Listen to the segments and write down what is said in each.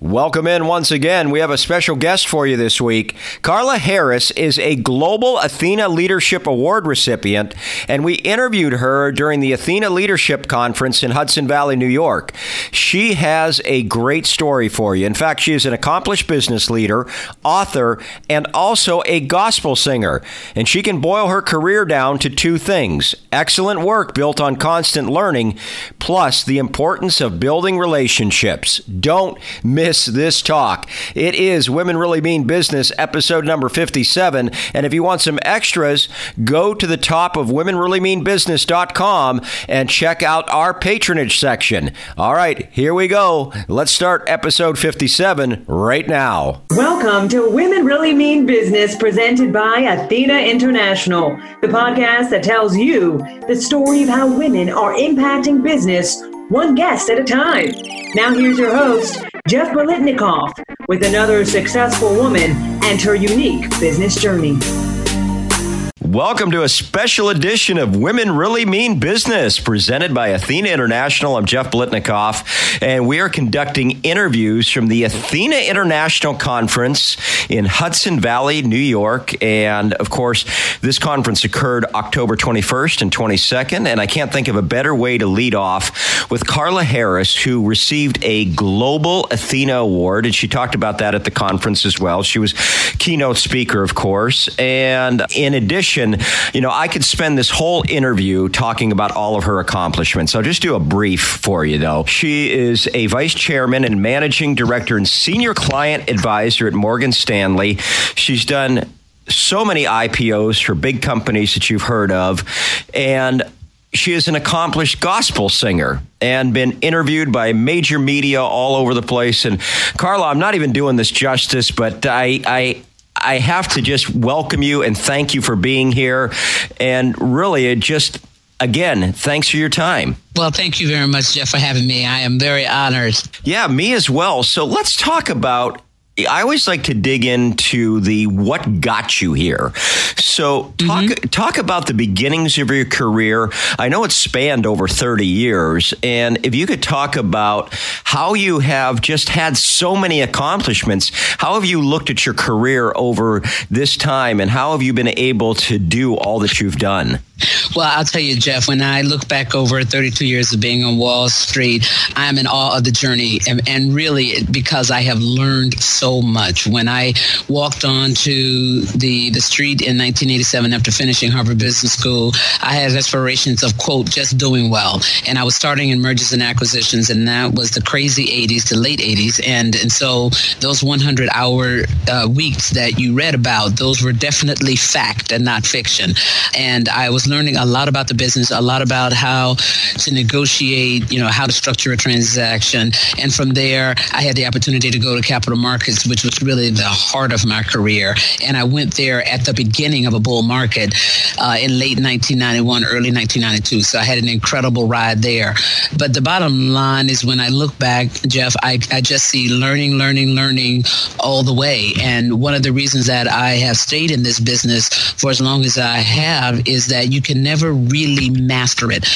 Welcome in once again. We have a special guest for you this week. Carla Harris is a Global Athena Leadership Award recipient, and we interviewed her during the Athena Leadership Conference in Hudson Valley, New York. She has a great story for you. In fact, she is an accomplished business leader, author, and also a gospel singer. And she can boil her career down to two things excellent work built on constant learning, plus the importance of building relationships. Don't miss miss this talk. It is Women Really Mean Business, episode number 57. And if you want some extras, go to the top of womenreallymeanbusiness.com and check out our patronage section. All right, here we go. Let's start episode 57 right now. Welcome to Women Really Mean Business, presented by Athena International, the podcast that tells you the story of how women are impacting business one guest at a time. Now, here's your host, Jeff Bolitnikoff, with another successful woman and her unique business journey. Welcome to a special edition of Women Really Mean Business, presented by Athena International. I'm Jeff Blitnikoff, and we are conducting interviews from the Athena International Conference in Hudson Valley, New York. And of course, this conference occurred October 21st and 22nd. And I can't think of a better way to lead off with Carla Harris, who received a Global Athena Award. And she talked about that at the conference as well. She was keynote speaker, of course. And in addition, you know, I could spend this whole interview talking about all of her accomplishments. I'll just do a brief for you, though. She is a vice chairman and managing director and senior client advisor at Morgan Stanley. She's done so many IPOs for big companies that you've heard of. And she is an accomplished gospel singer and been interviewed by major media all over the place. And Carla, I'm not even doing this justice, but I, I I have to just welcome you and thank you for being here. And really, it just, again, thanks for your time. Well, thank you very much, Jeff, for having me. I am very honored. Yeah, me as well. So let's talk about I always like to dig into the what got you here. So talk mm-hmm. talk about the beginnings of your career. I know it's spanned over 30 years and if you could talk about how you have just had so many accomplishments, how have you looked at your career over this time and how have you been able to do all that you've done? Well, I'll tell you, Jeff, when I look back over 32 years of being on Wall Street, I'm in awe of the journey and, and really because I have learned so much. When I walked onto the, the street in 1987 after finishing Harvard Business School, I had aspirations of, quote, just doing well. And I was starting in mergers and acquisitions, and that was the crazy 80s the late 80s. And, and so those 100 hour uh, weeks that you read about, those were definitely fact and not fiction. And I was learning a lot about the business, a lot about how to negotiate, you know, how to structure a transaction. And from there, I had the opportunity to go to capital markets which was really the heart of my career. And I went there at the beginning of a bull market uh, in late 1991, early 1992. So I had an incredible ride there. But the bottom line is when I look back, Jeff, I, I just see learning, learning, learning all the way. And one of the reasons that I have stayed in this business for as long as I have is that you can never really master it.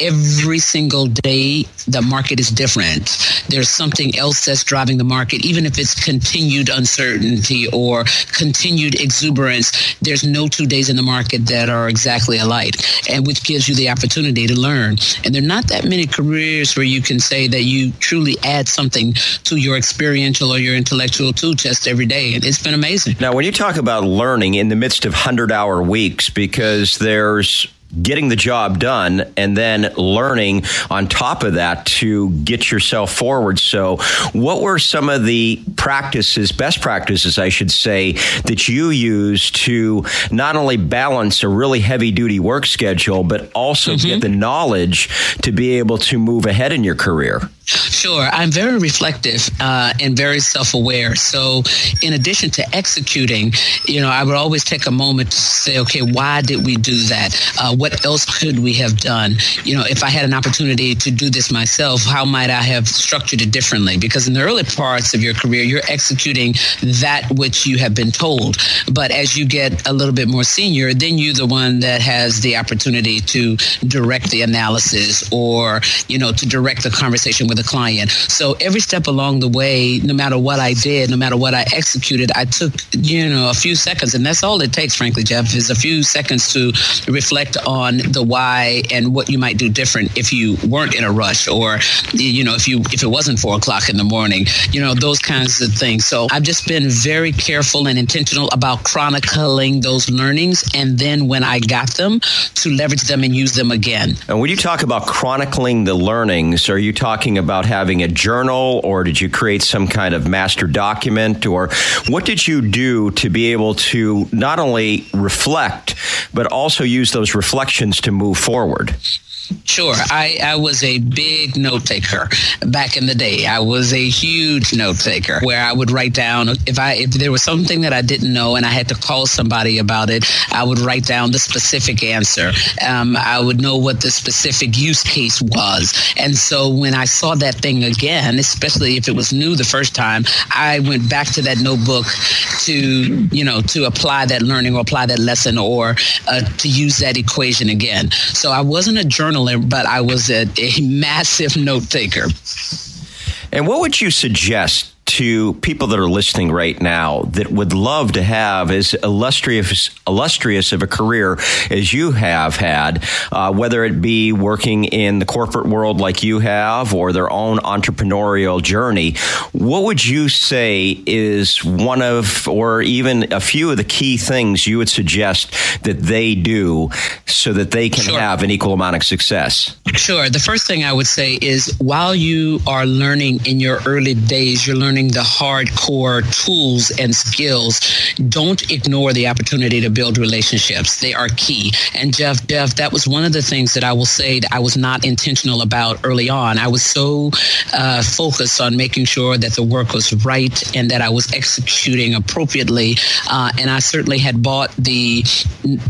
Every single day, the market is different. There's something else that's driving the market, even if it's continued uncertainty or continued exuberance, there's no two days in the market that are exactly alike, and which gives you the opportunity to learn. And there are not that many careers where you can say that you truly add something to your experiential or your intellectual tool chest every day. And it's been amazing. Now, when you talk about learning in the midst of 100 hour weeks, because there's getting the job done and then learning on top of that to get yourself forward. So, what were some of the practices, best practices, I should say, that you use to not only balance a really heavy duty work schedule, but also mm-hmm. get the knowledge to be able to move ahead in your career? Sure. I'm very reflective uh, and very self aware. So, in addition to executing, you know, I would always take a moment to say, okay, why did we do that? Uh, what else could we have done? You know, if I had an opportunity to do this myself, how might I have structured it differently? Because in the early parts of your career, you're executing that which you have been told. But as you get a little bit more senior, then you're the one that has the opportunity to direct the analysis or, you know, to direct the conversation with the client. So every step along the way, no matter what I did, no matter what I executed, I took, you know, a few seconds. And that's all it takes, frankly, Jeff, is a few seconds to reflect on the why and what you might do different if you weren't in a rush or, you know, if you if it wasn't four o'clock in the morning, you know, those kinds of things. So I've just been very careful and intentional about chronicling those learnings. And then when I got them, to leverage them and use them again. And when you talk about chronicling the learnings, are you talking about having a journal or did you create some kind of master document or what did you do to be able to not only reflect, but also use those reflections to move forward? Sure. I, I was a big note taker back in the day. I was a huge note taker where I would write down if I if there was something that I didn't know and I had to call somebody about it, I would write down the specific answer. Um, I would know what the specific use case was. And so when I saw that thing again, especially if it was new the first time, I went back to that notebook to, you know, to apply that learning or apply that lesson or uh, to use that equation again. So I wasn't a journalist but I was a, a massive note taker. And what would you suggest to people that are listening right now that would love to have as illustrious illustrious of a career as you have had, uh, whether it be working in the corporate world like you have or their own entrepreneurial journey. What would you say is one of, or even a few of the key things you would suggest that they do so that they can sure. have an equal amount of success? Sure. The first thing I would say is while you are learning in your early days, you're learning the hardcore tools and skills, don't ignore the opportunity to build relationships. They are key. And Jeff, Jeff, that was one of the things that I will say that I was not intentional about early on. I was so uh, focused on making sure that the work was right and that I was executing appropriately. Uh, and I certainly had bought the,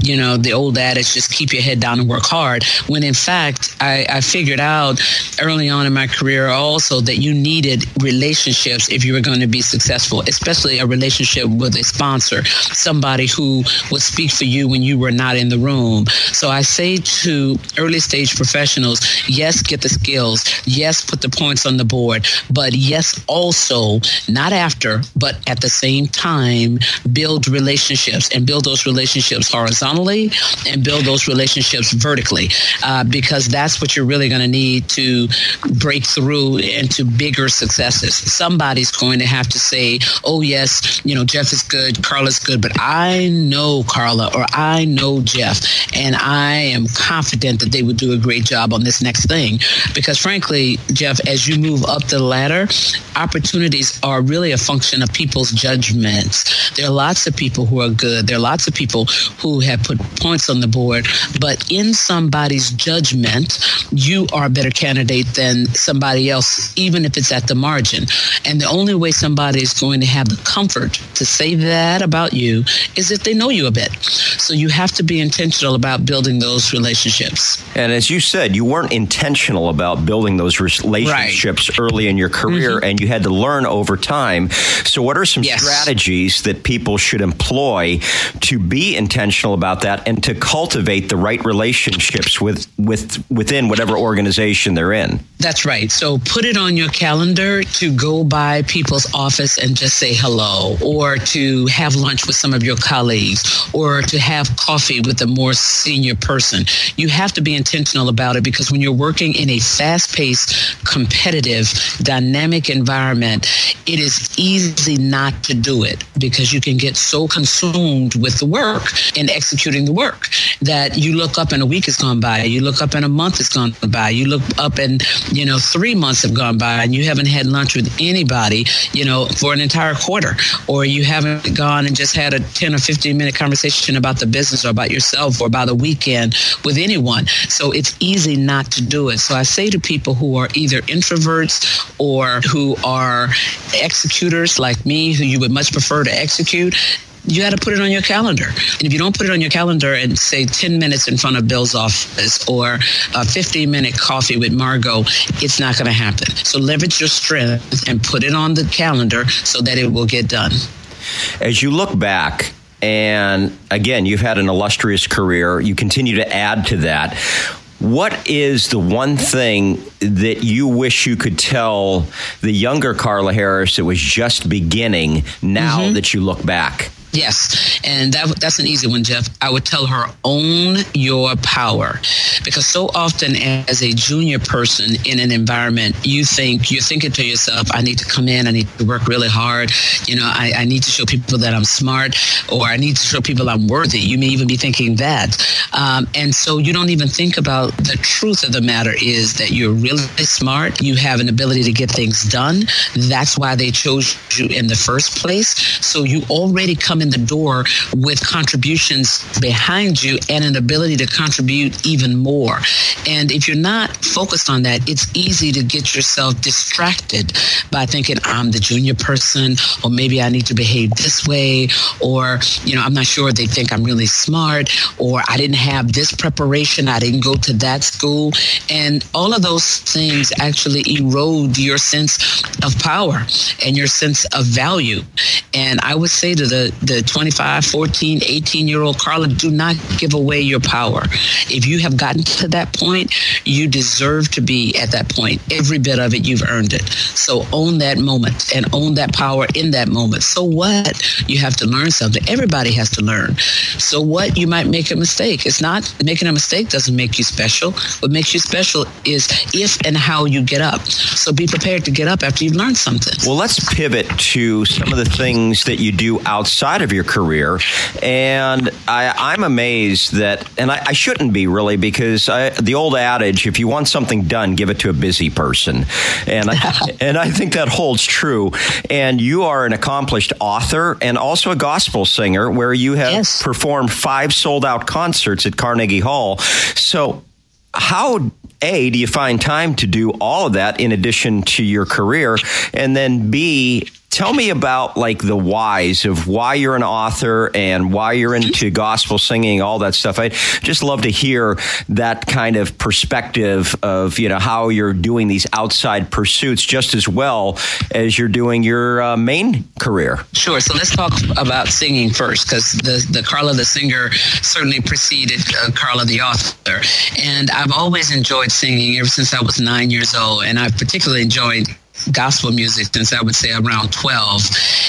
you know, the old adage, just keep your head down and work hard. When in fact, I, I figured out early on in my career also that you needed relationships if you were going to be successful, especially a relationship with a sponsor, somebody who would speak for you when you were not in the room. So I say to early stage professionals, yes, get the skills. Yes, put the points on the board. But yes, also, not after, but at the same time, build relationships and build those relationships horizontally and build those relationships vertically uh, because that's what you're really going to need to break through into bigger successes. Somebody's going to have to say, oh, yes, you know, Jeff is good, Carla's good, but I know Carla or I know Jeff, and I am confident that they would do a great job on this next thing. Because frankly, Jeff, as you move up the ladder, opportunities are really a function of people's judgments. There are lots of people who are good, there are lots of people who have put points on the board, but in somebody's judgment, you are a better candidate than somebody else, even if it's at the margin. And the only way somebody is going to have the comfort to say that about you is if they know you a bit. So you have to be intentional about building those relationships. And as you said, you weren't intentional about building those relationships right. early in your career mm-hmm. and you had to learn over time. So what are some yes. strategies that people should employ to be intentional about that and to cultivate the right relationships with with within whatever organization they're in? That's right. So put it on your calendar to go by people's office and just say hello, or to have lunch with some of your colleagues, or to have coffee with a more senior person. You have to be intentional about it because when you're working in a fast paced, competitive, dynamic environment, it is easy not to do it because you can get so consumed with the work and executing the work that you look up and a week has gone by, you look up and a month has gone by, you look up and you know, three months have gone by and you haven't had lunch with anybody, you know, for an entire quarter, or you haven't gone and just had a 10 or 15 minute conversation about the business or about yourself or about a weekend with anyone. So it's easy not to do it. So I say to people who are either introverts or who are executors like me, who you would much prefer to execute, you got to put it on your calendar. And if you don't put it on your calendar and say 10 minutes in front of Bill's office or a 15 minute coffee with Margot, it's not going to happen. So leverage your strength and put it on the calendar so that it will get done. As you look back, and again, you've had an illustrious career, you continue to add to that what is the one thing that you wish you could tell the younger Carla Harris that was just beginning now mm-hmm. that you look back? Yes, and that, that's an easy one, Jeff. I would tell her own your power, because so often as a junior person in an environment, you think you're thinking to yourself, "I need to come in, I need to work really hard. You know, I, I need to show people that I'm smart, or I need to show people I'm worthy." You may even be thinking that, um, and so you don't even think about the truth of the matter is that you're really smart. You have an ability to get things done. That's why they chose you in the first place. So you already come come in the door with contributions behind you and an ability to contribute even more. And if you're not focused on that, it's easy to get yourself distracted by thinking I'm the junior person, or maybe I need to behave this way, or, you know, I'm not sure they think I'm really smart, or I didn't have this preparation, I didn't go to that school. And all of those things actually erode your sense of power and your sense of value. And I would say to the, the 25, 14, 18 year old Carla, do not give away your power. If you have gotten to that point, you deserve to be at that point. Every bit of it, you've earned it. So own that moment and own that power in that moment. So what? You have to learn something. Everybody has to learn. So what? You might make a mistake. It's not making a mistake doesn't make you special. What makes you special is if and how you get up. So be prepared to get up after you've learned something. Well, let's pivot to some of the things that you do outside outside of your career. And I, am amazed that, and I, I, shouldn't be really, because I, the old adage, if you want something done, give it to a busy person. And I, and I think that holds true. And you are an accomplished author and also a gospel singer where you have yes. performed five sold out concerts at Carnegie Hall. So, how a do you find time to do all of that in addition to your career and then b tell me about like the whys of why you're an author and why you're into gospel singing all that stuff. I just love to hear that kind of perspective of you know how you're doing these outside pursuits just as well as you're doing your uh, main career. Sure. So let's talk about singing first because the, the carla the singer certainly preceded uh, carla the author. And i've always enjoyed singing ever since i was nine years old and i've particularly enjoyed gospel music since I would say around 12.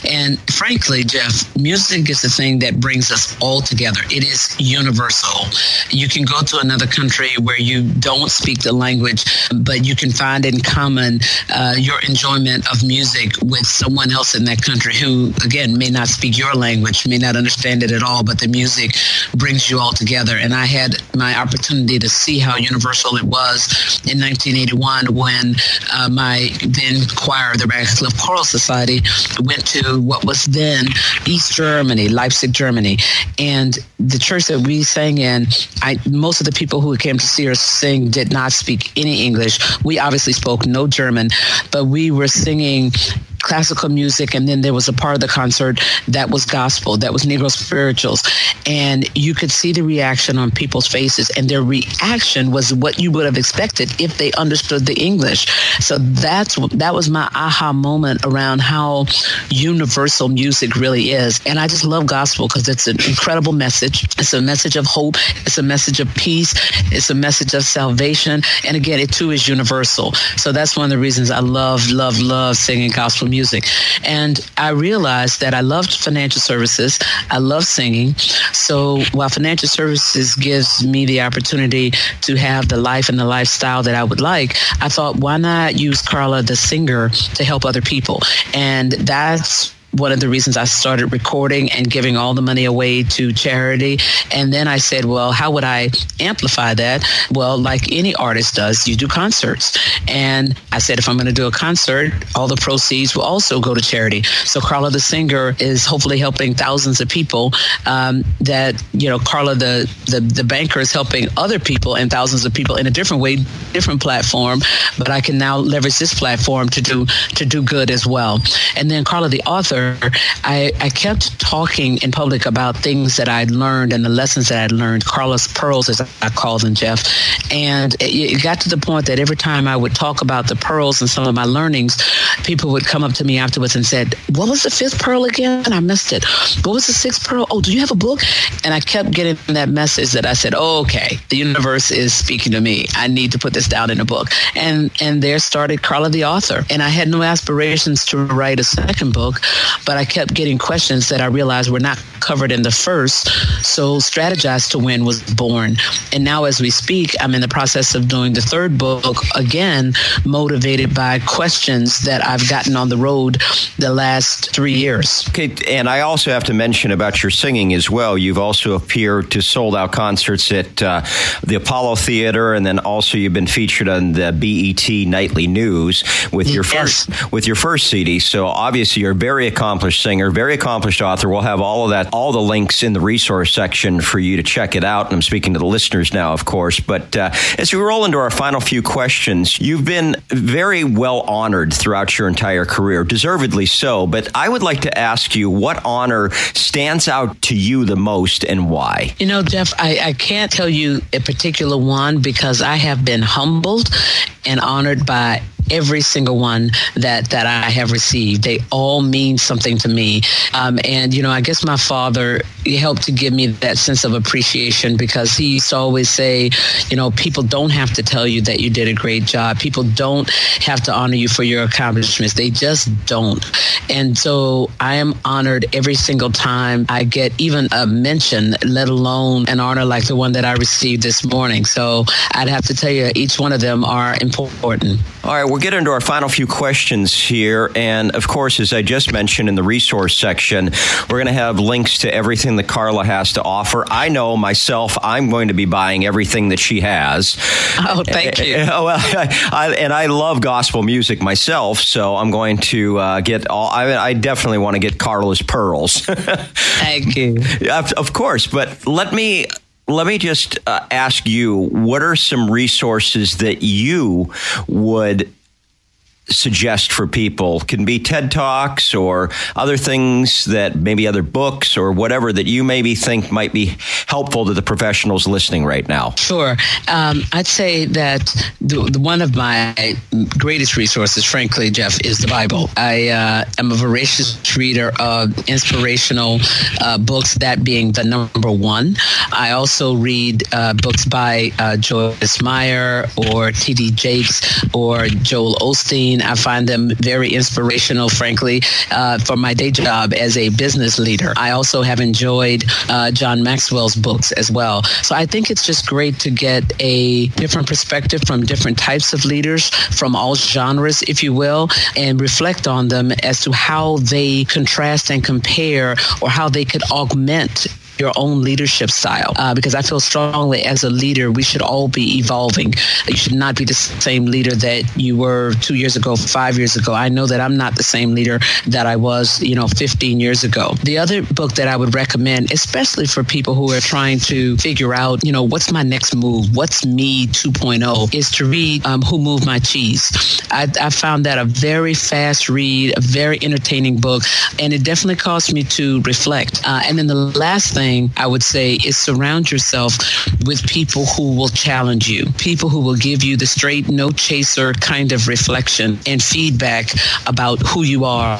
And frankly, Jeff, music is the thing that brings us all together. It is universal. You can go to another country where you don't speak the language, but you can find in common uh, your enjoyment of music with someone else in that country who, again, may not speak your language, may not understand it at all, but the music brings you all together. And I had my opportunity to see how universal it was in 1981 when uh, my then choir, the Radcliffe Choral Society, went to what was then East Germany, Leipzig, Germany. And the church that we sang in, I, most of the people who came to see us sing did not speak any English. We obviously spoke no German, but we were singing classical music, and then there was a part of the concert that was gospel, that was Negro spirituals, and you could see the reaction on people's faces, and their reaction was what you would have expected if they understood the English. So that's that was my aha moment around how universal music really is, and I just love gospel because it's an incredible message. It's a message of hope. It's a message of peace. It's a message of salvation, and again, it too is universal. So that's one of the reasons I love, love, love singing gospel music. And I realized that I loved financial services. I love singing. So while financial services gives me the opportunity to have the life and the lifestyle that I would like, I thought, why not use Carla the singer to help other people? And that's one of the reasons I started recording and giving all the money away to charity. And then I said, well, how would I amplify that? Well, like any artist does, you do concerts. And I said, if I'm going to do a concert, all the proceeds will also go to charity. So Carla the singer is hopefully helping thousands of people. Um, that you know, Carla the, the the banker is helping other people and thousands of people in a different way, different platform. But I can now leverage this platform to do to do good as well. And then Carla the author I, I kept talking in public about things that I'd learned and the lessons that I'd learned, Carla's pearls, as I call them, Jeff. And it, got to the point that every time I would talk about the pearls and some of my learnings, people would come up to me afterwards and said, "What was the fifth pearl again?" And I missed it. What was the sixth pearl? Oh, do you have a book? And I kept getting that message that I said, oh, "Okay, the universe is speaking to me. I need to put this down in a book." And and there started Carla the author. And I had no aspirations to write a second book, but I kept getting questions that I realized were not covered in the first. So Strategize to Win was born. And now as we speak, I'm in the process of doing the third book again, motivated by questions that I've gotten on the road the last three years. Okay, and I also have to mention about your singing as well. You've also appeared to sold out concerts at uh, the Apollo Theater, and then also you've been featured on the BET Nightly News with your yes. first with your first CD. So obviously you're very accomplished singer, very accomplished author. We'll have all of that, all the links in the resource section for you to check it out. And I'm speaking to the listeners now, of course. But uh, as we roll into our final few questions, you've been very well honored throughout your entire career, deservedly so. But I would like to ask you what honor stands out to you the most and why? You know, Jeff, I, I can't tell you a particular one because I have been humbled and honored by every single one that that I have received. They all mean something to me. Um, and you know, I guess my father helped to give me that sense of appreciation because he used to always say, you know, people don't have to tell you that you did a great job. People don't have to honor you for your accomplishments. They just don't. And so I am honored every single time I get even a mention, let alone an honor like the one that I received this morning. So I'd have to tell you, each one of them are important. All right, we'll get into our final few questions here. And of course, as I just mentioned in the resource section, we're going to have links to everything that Carla has to offer. I know myself, I'm going to be buying everything that she has. Oh, thank you. well, I, I, and I love gospel music myself, so I'm going to uh, get all. I, I definitely want to get Carla's pearls. thank you. Of, of course, but let me let me just uh, ask you what are some resources that you would suggest for people can be TED Talks or other things that maybe other books or whatever that you maybe think might be helpful to the professionals listening right now? Sure. Um, I'd say that the, the, one of my greatest resources, frankly, Jeff, is the Bible. I uh, am a voracious reader of inspirational uh, books, that being the number one. I also read uh, books by uh, Joyce Meyer or T.D. Jakes or Joel Osteen I find them very inspirational, frankly, uh, for my day job as a business leader. I also have enjoyed uh, John Maxwell's books as well. So I think it's just great to get a different perspective from different types of leaders from all genres, if you will, and reflect on them as to how they contrast and compare or how they could augment your own leadership style. Uh, because I feel strongly as a leader, we should all be evolving. You should not be the same leader that you were two years ago, five years ago. I know that I'm not the same leader that I was, you know, 15 years ago. The other book that I would recommend, especially for people who are trying to figure out, you know, what's my next move? What's me 2.0 is to read um, Who Moved My Cheese. I, I found that a very fast read, a very entertaining book, and it definitely caused me to reflect. Uh, and then the last thing I would say is surround yourself with people who will challenge you, people who will give you the straight, no chaser kind of reflection and feedback about who you are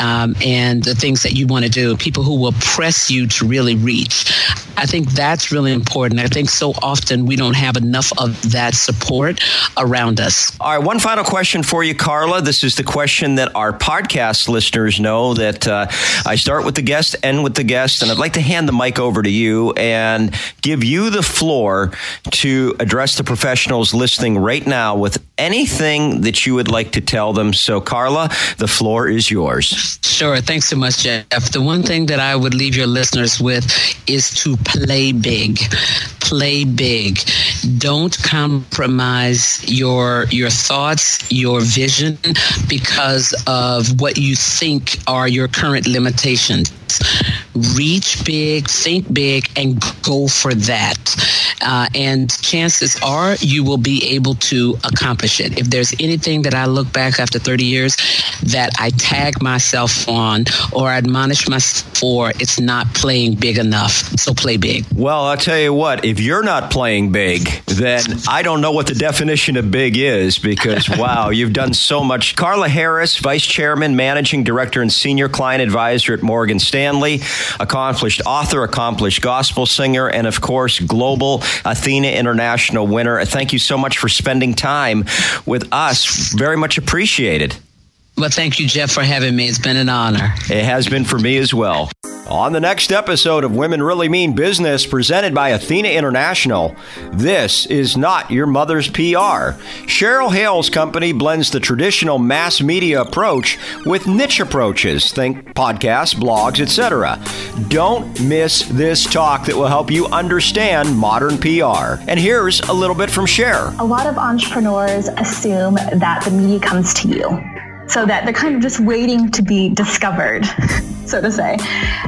um, and the things that you want to do, people who will press you to really reach. I think that's really important. I think so often we don't have enough of that support around us. All right, one final question for you, Carla. This is the question that our podcast listeners know that uh, I start with the guest, end with the guest, and I'd like to hand the mic over to you and give you the floor to address the professionals listening right now with anything that you would like to tell them. So, Carla, the floor is yours. Sure. Thanks so much, Jeff. The one thing that I would leave your listeners with is to play big. Play big. Don't compromise your your thoughts, your vision because of what you think are your current limitations reach big, think big, and go for that. Uh, and chances are you will be able to accomplish it. If there's anything that I look back after 30 years that I tag myself on or admonish myself for, it's not playing big enough. So play big. Well, I'll tell you what, if you're not playing big, then I don't know what the definition of big is because, wow, you've done so much. Carla Harris, Vice Chairman, Managing Director, and Senior Client Advisor at Morgan Stanley, accomplished author, accomplished gospel singer, and of course, global Athena International winner. Thank you so much for spending time with us. Very much appreciated. Well, thank you, Jeff, for having me. It's been an honor. It has been for me as well. On the next episode of Women Really Mean Business, presented by Athena International, this is not your mother's PR. Cheryl Hale's company blends the traditional mass media approach with niche approaches, think podcasts, blogs, etc. Don't miss this talk that will help you understand modern PR. And here's a little bit from Cher. A lot of entrepreneurs assume that the media comes to you so that they're kind of just waiting to be discovered, so to say.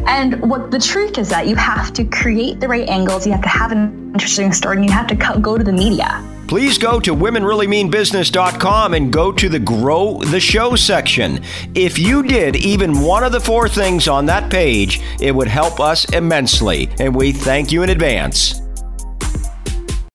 And what the truth is that you have to create the right angles, you have to have an interesting story, and you have to go to the media. Please go to womenreallymeanbusiness.com and go to the Grow the Show section. If you did even one of the four things on that page, it would help us immensely, and we thank you in advance.